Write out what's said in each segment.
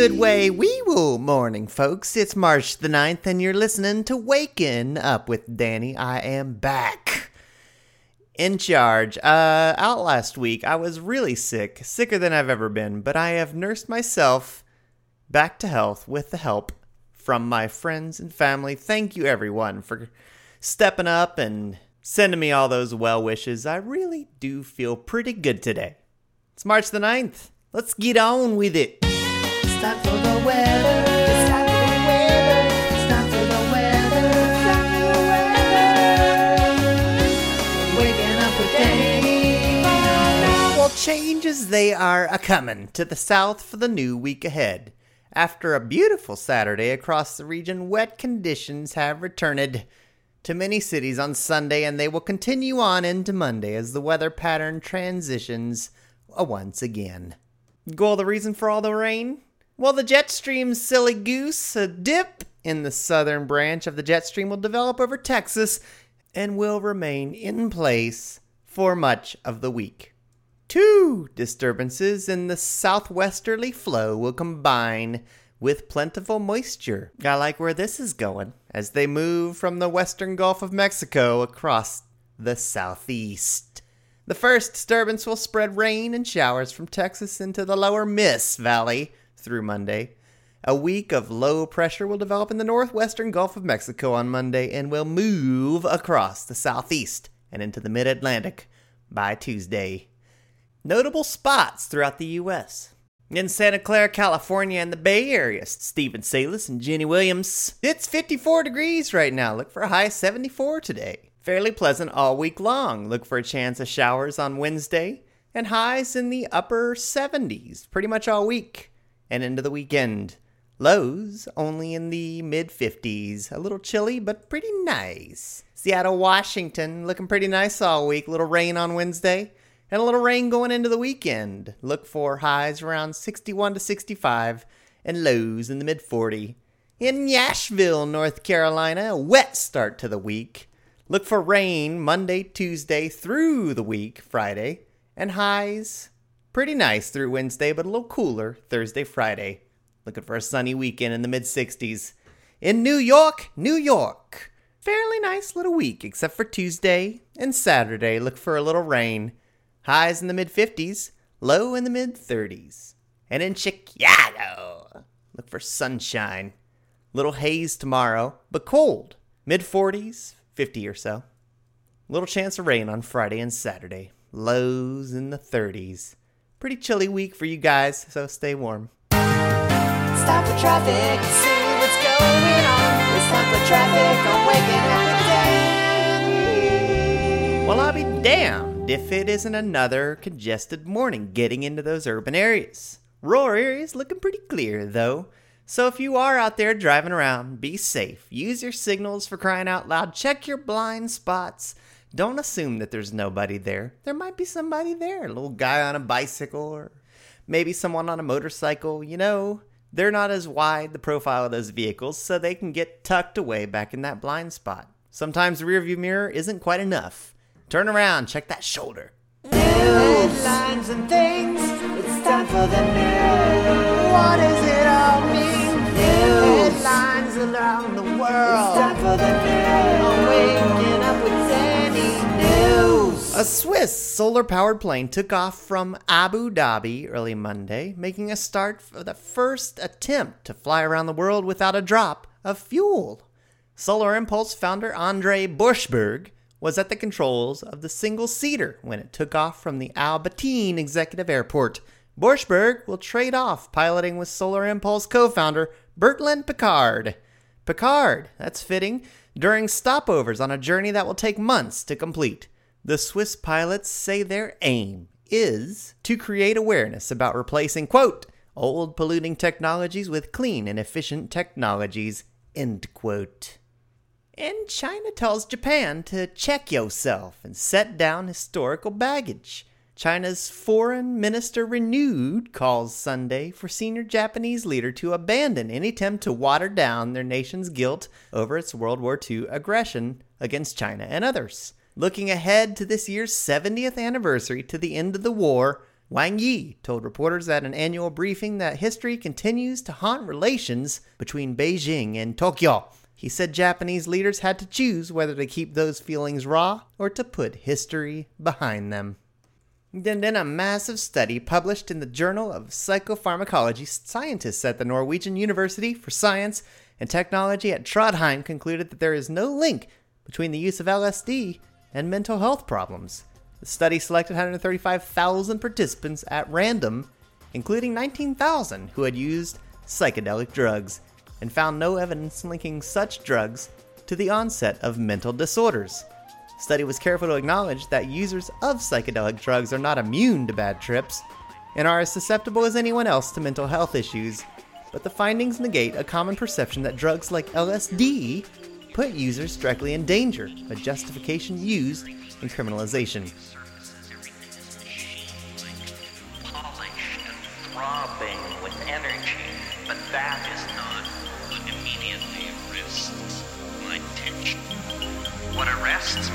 Good way, wee woo morning, folks. It's March the 9th, and you're listening to Waking Up with Danny. I am back. In charge. Uh, out last week, I was really sick, sicker than I've ever been, but I have nursed myself back to health with the help from my friends and family. Thank you, everyone, for stepping up and sending me all those well wishes. I really do feel pretty good today. It's March the 9th. Let's get on with it. Changes they are a coming to the south for the new week ahead. After a beautiful Saturday across the region, wet conditions have returned to many cities on Sunday, and they will continue on into Monday as the weather pattern transitions uh, once again. Well, the reason for all the rain? Well, the jet stream's silly goose, a dip in the southern branch of the jet stream will develop over Texas and will remain in place for much of the week. Two disturbances in the southwesterly flow will combine with plentiful moisture. I like where this is going as they move from the western Gulf of Mexico across the southeast. The first disturbance will spread rain and showers from Texas into the lower Miss Valley through Monday. A week of low pressure will develop in the northwestern Gulf of Mexico on Monday and will move across the southeast and into the mid Atlantic by Tuesday. Notable spots throughout the U.S. In Santa Clara, California, and the Bay Area, Stephen Salis and Jenny Williams. It's 54 degrees right now. Look for a high 74 today. Fairly pleasant all week long. Look for a chance of showers on Wednesday and highs in the upper 70s pretty much all week and into the weekend. Lows only in the mid 50s. A little chilly, but pretty nice. Seattle, Washington, looking pretty nice all week. Little rain on Wednesday and a little rain going into the weekend. Look for highs around 61 to 65 and lows in the mid 40. In Nashville, North Carolina, a wet start to the week. Look for rain Monday, Tuesday through the week, Friday, and highs pretty nice through Wednesday, but a little cooler Thursday, Friday. Looking for a sunny weekend in the mid 60s. In New York, New York, fairly nice little week, except for Tuesday and Saturday. Look for a little rain. Highs in the mid 50s, low in the mid 30s. And in Chicago, look for sunshine. Little haze tomorrow, but cold. Mid 40s, 50 or so. Little chance of rain on Friday and Saturday. Lows in the 30s. Pretty chilly week for you guys, so stay warm. Time for traffic. See what's going on. It's time for traffic on Waking Up Danny. Well, I'll be damned if it isn't another congested morning getting into those urban areas. Rural areas looking pretty clear, though. So if you are out there driving around, be safe. Use your signals for crying out loud. Check your blind spots. Don't assume that there's nobody there. There might be somebody there. A little guy on a bicycle or maybe someone on a motorcycle. You know, they're not as wide the profile of those vehicles, so they can get tucked away back in that blind spot. Sometimes the rearview mirror isn't quite enough. Turn around, check that shoulder. Headlines and things. It's time for the news. What does it all mean? News. Headlines around the world. It's time for the news. On Waking Up with Danny. News. A Swiss solar powered plane took off from Abu Dhabi early Monday, making a start for the first attempt to fly around the world without a drop of fuel. Solar Impulse founder Andre Borschberg was at the controls of the single seater when it took off from the Al Bateen Executive Airport. Borschberg will trade off piloting with Solar Impulse co founder Bertrand Picard. Picard, that's fitting, during stopovers on a journey that will take months to complete. The Swiss pilots say their aim is to create awareness about replacing, quote, old polluting technologies with clean and efficient technologies, end quote. And China tells Japan to check yourself and set down historical baggage. China's foreign minister renewed calls Sunday for senior Japanese leader to abandon any attempt to water down their nation's guilt over its World War II aggression against China and others. Looking ahead to this year's 70th anniversary to the end of the war, Wang Yi told reporters at an annual briefing that history continues to haunt relations between Beijing and Tokyo. He said Japanese leaders had to choose whether to keep those feelings raw or to put history behind them. Then, in a massive study published in the Journal of Psychopharmacology, scientists at the Norwegian University for Science and Technology at Trondheim concluded that there is no link between the use of LSD and mental health problems. The study selected 135,000 participants at random, including 19,000 who had used psychedelic drugs and found no evidence linking such drugs to the onset of mental disorders. The study was careful to acknowledge that users of psychedelic drugs are not immune to bad trips and are as susceptible as anyone else to mental health issues, but the findings negate a common perception that drugs like LSD put users directly in danger, a justification used in criminalization.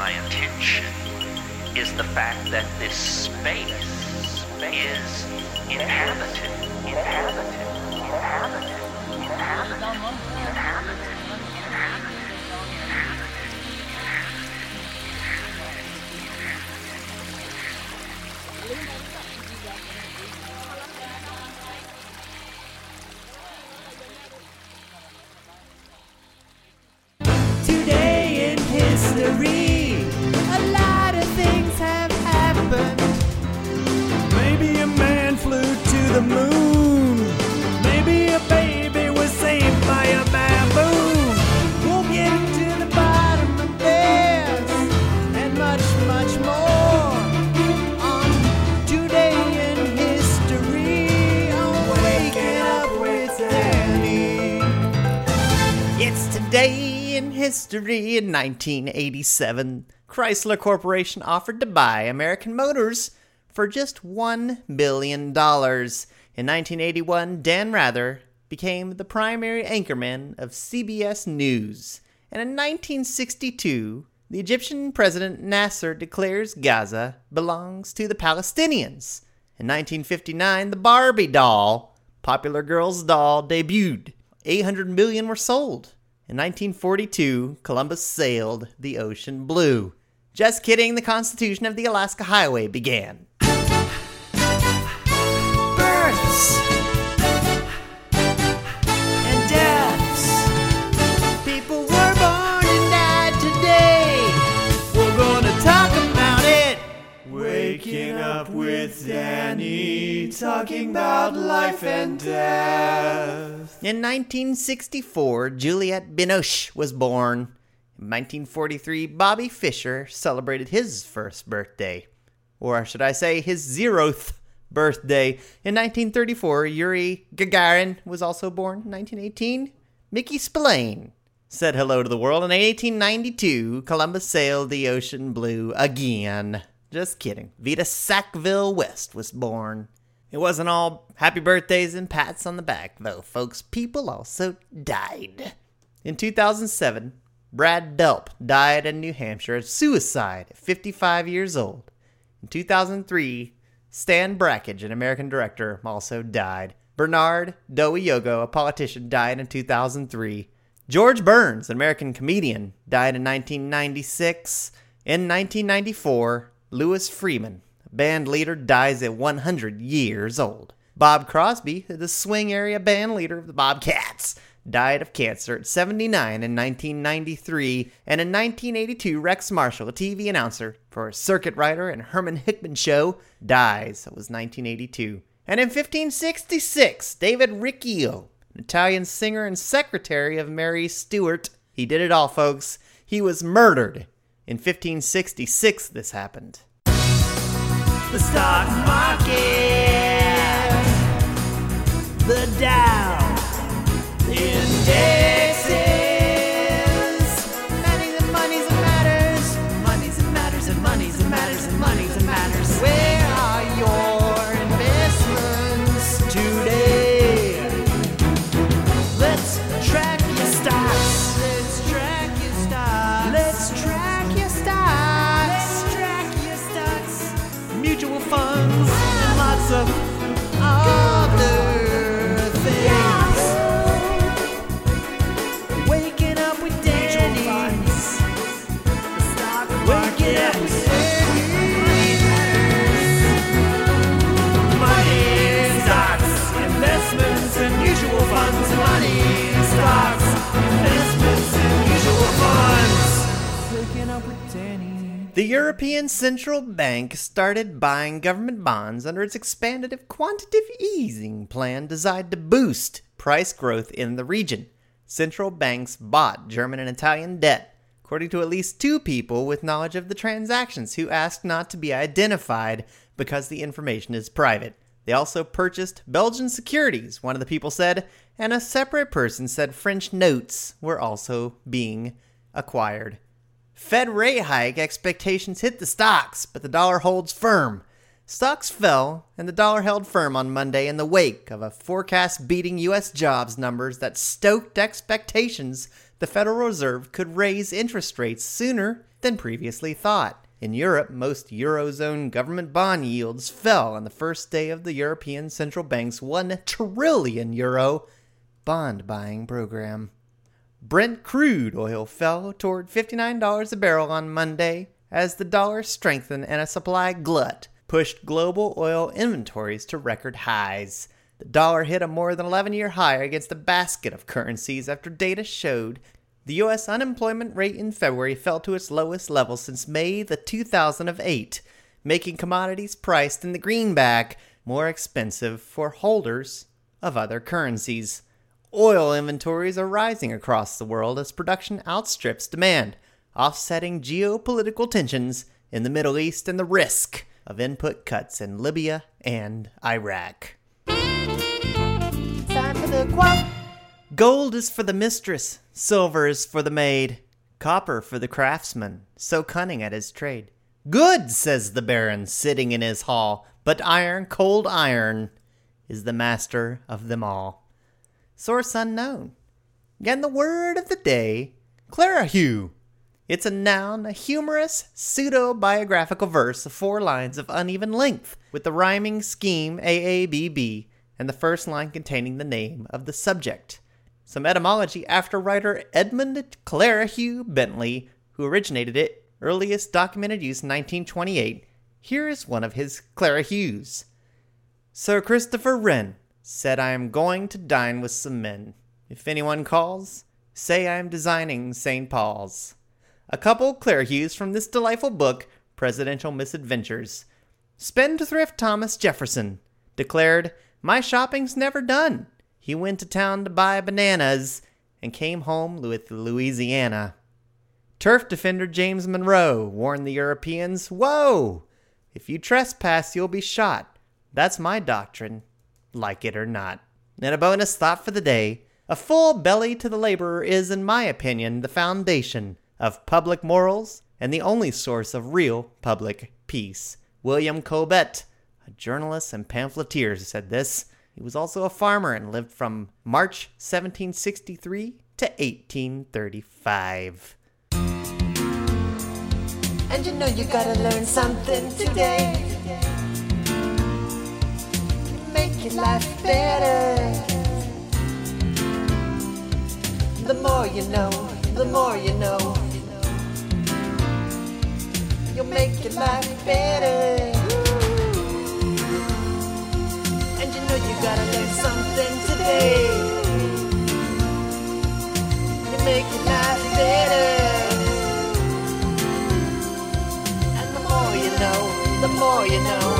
my attention. Is the fact that this space is inhabited, inhabited, in history in 1987. Chrysler Corporation offered to buy American Motors for just $1 billion. In 1981, Dan Rather became the primary anchorman of CBS News. And in 1962, the Egyptian President Nasser declares Gaza belongs to the Palestinians. In 1959, the Barbie doll, popular girl's doll, debuted. 800 million were sold. In 1942, Columbus sailed the ocean blue. Just kidding, the Constitution of the Alaska Highway began. births and deaths. People were born and died today. We're gonna talk about it. Waking up with Danny, talking about life and death. In 1964, Juliette Binoche was born. In 1943, Bobby Fischer celebrated his first birthday. Or should I say, his zeroth birthday. In 1934, Yuri Gagarin was also born. In 1918, Mickey Spillane said hello to the world. In 1892, Columbus sailed the ocean blue again. Just kidding. Vita Sackville West was born. It wasn't all happy birthdays and pats on the back, though, folks. People also died. In 2007, Brad Delp died in New Hampshire of suicide at 55 years old. In 2003, Stan Brakhage, an American director, also died. Bernard Dowiyogo, a politician, died in 2003. George Burns, an American comedian, died in 1996. In 1994, Louis Freeman, band leader, dies at 100 years old. Bob Crosby, the swing area band leader of the Bobcats, died of cancer at 79 in 1993. And in 1982, Rex Marshall, a TV announcer for a Circuit Rider and Herman Hickman Show, dies. That was 1982. And in 1566, David Riccio, an Italian singer and secretary of Mary Stuart, he did it all, folks. He was murdered. In 1566, this happened. The stock market, the Dow indexes. The European Central Bank started buying government bonds under its expanded quantitative easing plan designed to boost price growth in the region. Central banks bought German and Italian debt, according to at least two people with knowledge of the transactions who asked not to be identified because the information is private. They also purchased Belgian securities, one of the people said, and a separate person said French notes were also being acquired. Fed rate hike expectations hit the stocks, but the dollar holds firm. Stocks fell, and the dollar held firm on Monday in the wake of a forecast beating U.S. jobs numbers that stoked expectations the Federal Reserve could raise interest rates sooner than previously thought. In Europe, most Eurozone government bond yields fell on the first day of the European Central Bank's 1 trillion euro bond buying program. Brent crude oil fell toward $59 a barrel on Monday as the dollar strengthened and a supply glut pushed global oil inventories to record highs. The dollar hit a more than 11 year high against a basket of currencies after data showed the U.S. unemployment rate in February fell to its lowest level since May the 2008, making commodities priced in the greenback more expensive for holders of other currencies. Oil inventories are rising across the world as production outstrips demand, offsetting geopolitical tensions in the Middle East and the risk of input cuts in Libya and Iraq. Time for the quack. Gold is for the mistress, silver is for the maid, copper for the craftsman, so cunning at his trade. Good, says the baron, sitting in his hall, but iron, cold iron, is the master of them all source unknown. And the word of the day, Clerihew. It's a noun, a humorous, pseudo biographical verse of four lines of uneven length, with the rhyming scheme AABB and the first line containing the name of the subject. Some etymology after writer Edmund Clerihew Bentley, who originated it, earliest documented use 1928. Here is one of his Clerihews. Sir Christopher Wren, said I am going to dine with some men. If anyone calls, say I am designing St. Paul's. A couple Clerihews from this delightful book, Presidential Misadventures. Spendthrift Thomas Jefferson declared, My shopping's never done. He went to town to buy bananas and came home with Louisiana. Turf defender James Monroe warned the Europeans, Whoa! If you trespass, you'll be shot. That's my doctrine like it or not. And a bonus thought for the day a full belly to the laborer is, in my opinion, the foundation of public morals and the only source of real public peace. William Cobbett, a journalist and pamphleteer, said this. He was also a farmer and lived from March 1763 to 1835. And you know you gotta learn something today. Make life better. The more you know, the more you know. You'll make your life better. And you know you gotta learn something today. You make your life better. And the more you know, the more you know.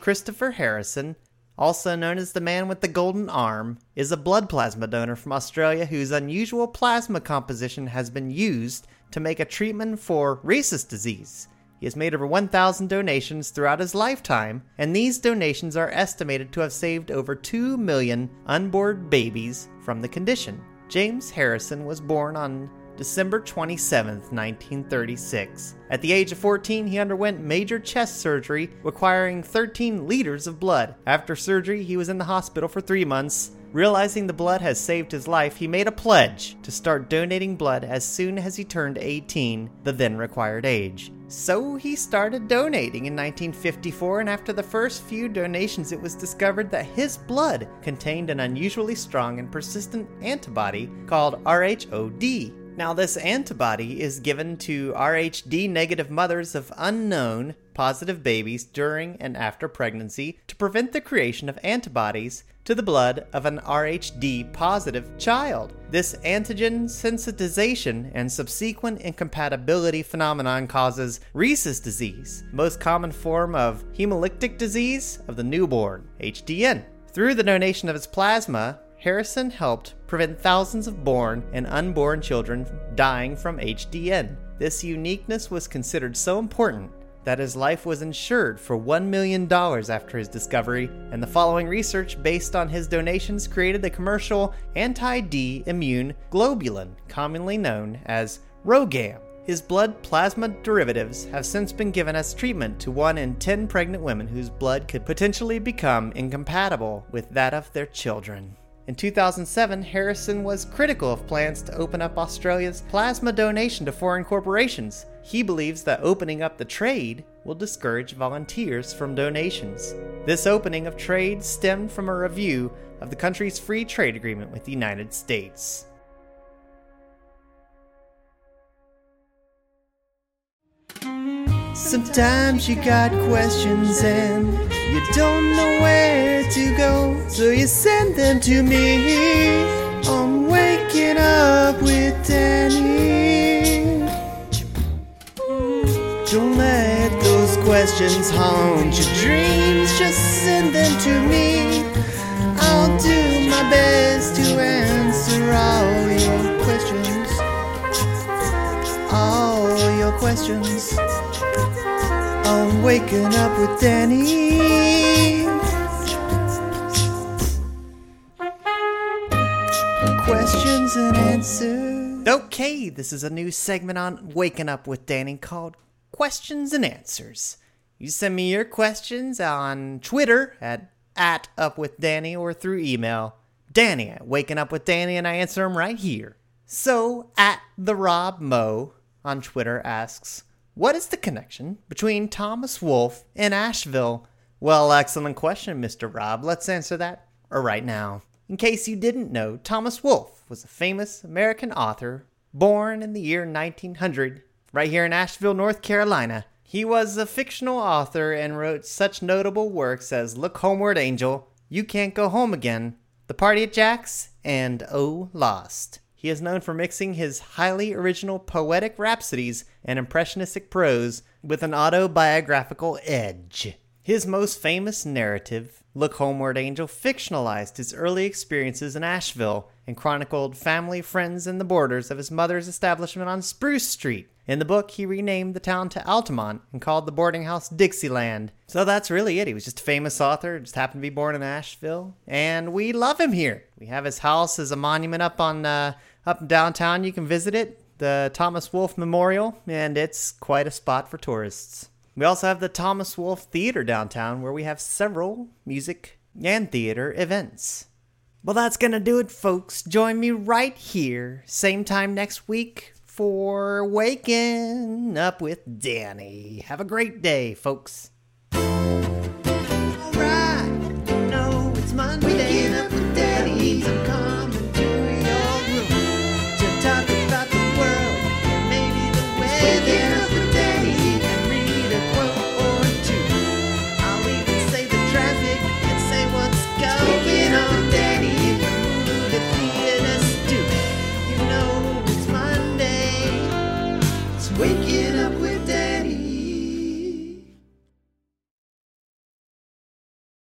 Christopher Harrison, also known as the man with the golden arm, is a blood plasma donor from Australia whose unusual plasma composition has been used to make a treatment for rhesus disease. He has made over 1,000 donations throughout his lifetime, and these donations are estimated to have saved over 2 million unborn babies from the condition. James Harrison was born on December 27, 1936. At the age of 14, he underwent major chest surgery requiring 13 liters of blood. After surgery, he was in the hospital for three months. Realizing the blood has saved his life, he made a pledge to start donating blood as soon as he turned 18, the then required age. So he started donating in 1954, and after the first few donations, it was discovered that his blood contained an unusually strong and persistent antibody called RHOD. Now, this antibody is given to RHD negative mothers of unknown positive babies during and after pregnancy to prevent the creation of antibodies to the blood of an RHD positive child. This antigen sensitization and subsequent incompatibility phenomenon causes Rhesus disease, most common form of hemolytic disease of the newborn, HDN. Through the donation of his plasma, Harrison helped prevent thousands of born and unborn children dying from HDN. This uniqueness was considered so important that his life was insured for $1 million after his discovery, and the following research based on his donations created the commercial anti D immune globulin, commonly known as Rhogam. His blood plasma derivatives have since been given as treatment to 1 in 10 pregnant women whose blood could potentially become incompatible with that of their children. In 2007, Harrison was critical of plans to open up Australia's plasma donation to foreign corporations. He believes that opening up the trade will discourage volunteers from donations. This opening of trade stemmed from a review of the country's free trade agreement with the United States. Sometimes you got questions and you don't know where to go, so you send them to me I'm Waking Up with Danny. Don't let those questions haunt your dreams, just send them to me. I'll do my best to answer all your questions. All your questions Waking Up with Danny. Questions and answers. Okay, this is a new segment on Waking Up with Danny called Questions and Answers. You send me your questions on Twitter at, at Up with Danny or through email Danny at Waking Up with Danny, and I answer them right here. So, at the Rob Mo on Twitter asks, what is the connection between Thomas Wolfe and Asheville? Well, excellent question, Mr. Rob. Let's answer that right now. In case you didn't know, Thomas Wolfe was a famous American author born in the year 1900 right here in Asheville, North Carolina. He was a fictional author and wrote such notable works as Look Homeward Angel, You Can't Go Home Again, The Party at Jack's, and Oh Lost. He is known for mixing his highly original poetic rhapsodies and impressionistic prose with an autobiographical edge. His most famous narrative, Look Homeward Angel, fictionalized his early experiences in Asheville and chronicled family, friends, and the borders of his mother's establishment on Spruce Street. In the book, he renamed the town to Altamont and called the boarding house Dixieland. So that's really it. He was just a famous author, just happened to be born in Asheville, and we love him here. We have his house as a monument up on uh, up in downtown. You can visit it, the Thomas Wolfe Memorial, and it's quite a spot for tourists. We also have the Thomas Wolfe Theater downtown, where we have several music and theater events. Well, that's going to do it, folks. Join me right here, same time next week for Waking Up with Danny. Have a great day, folks.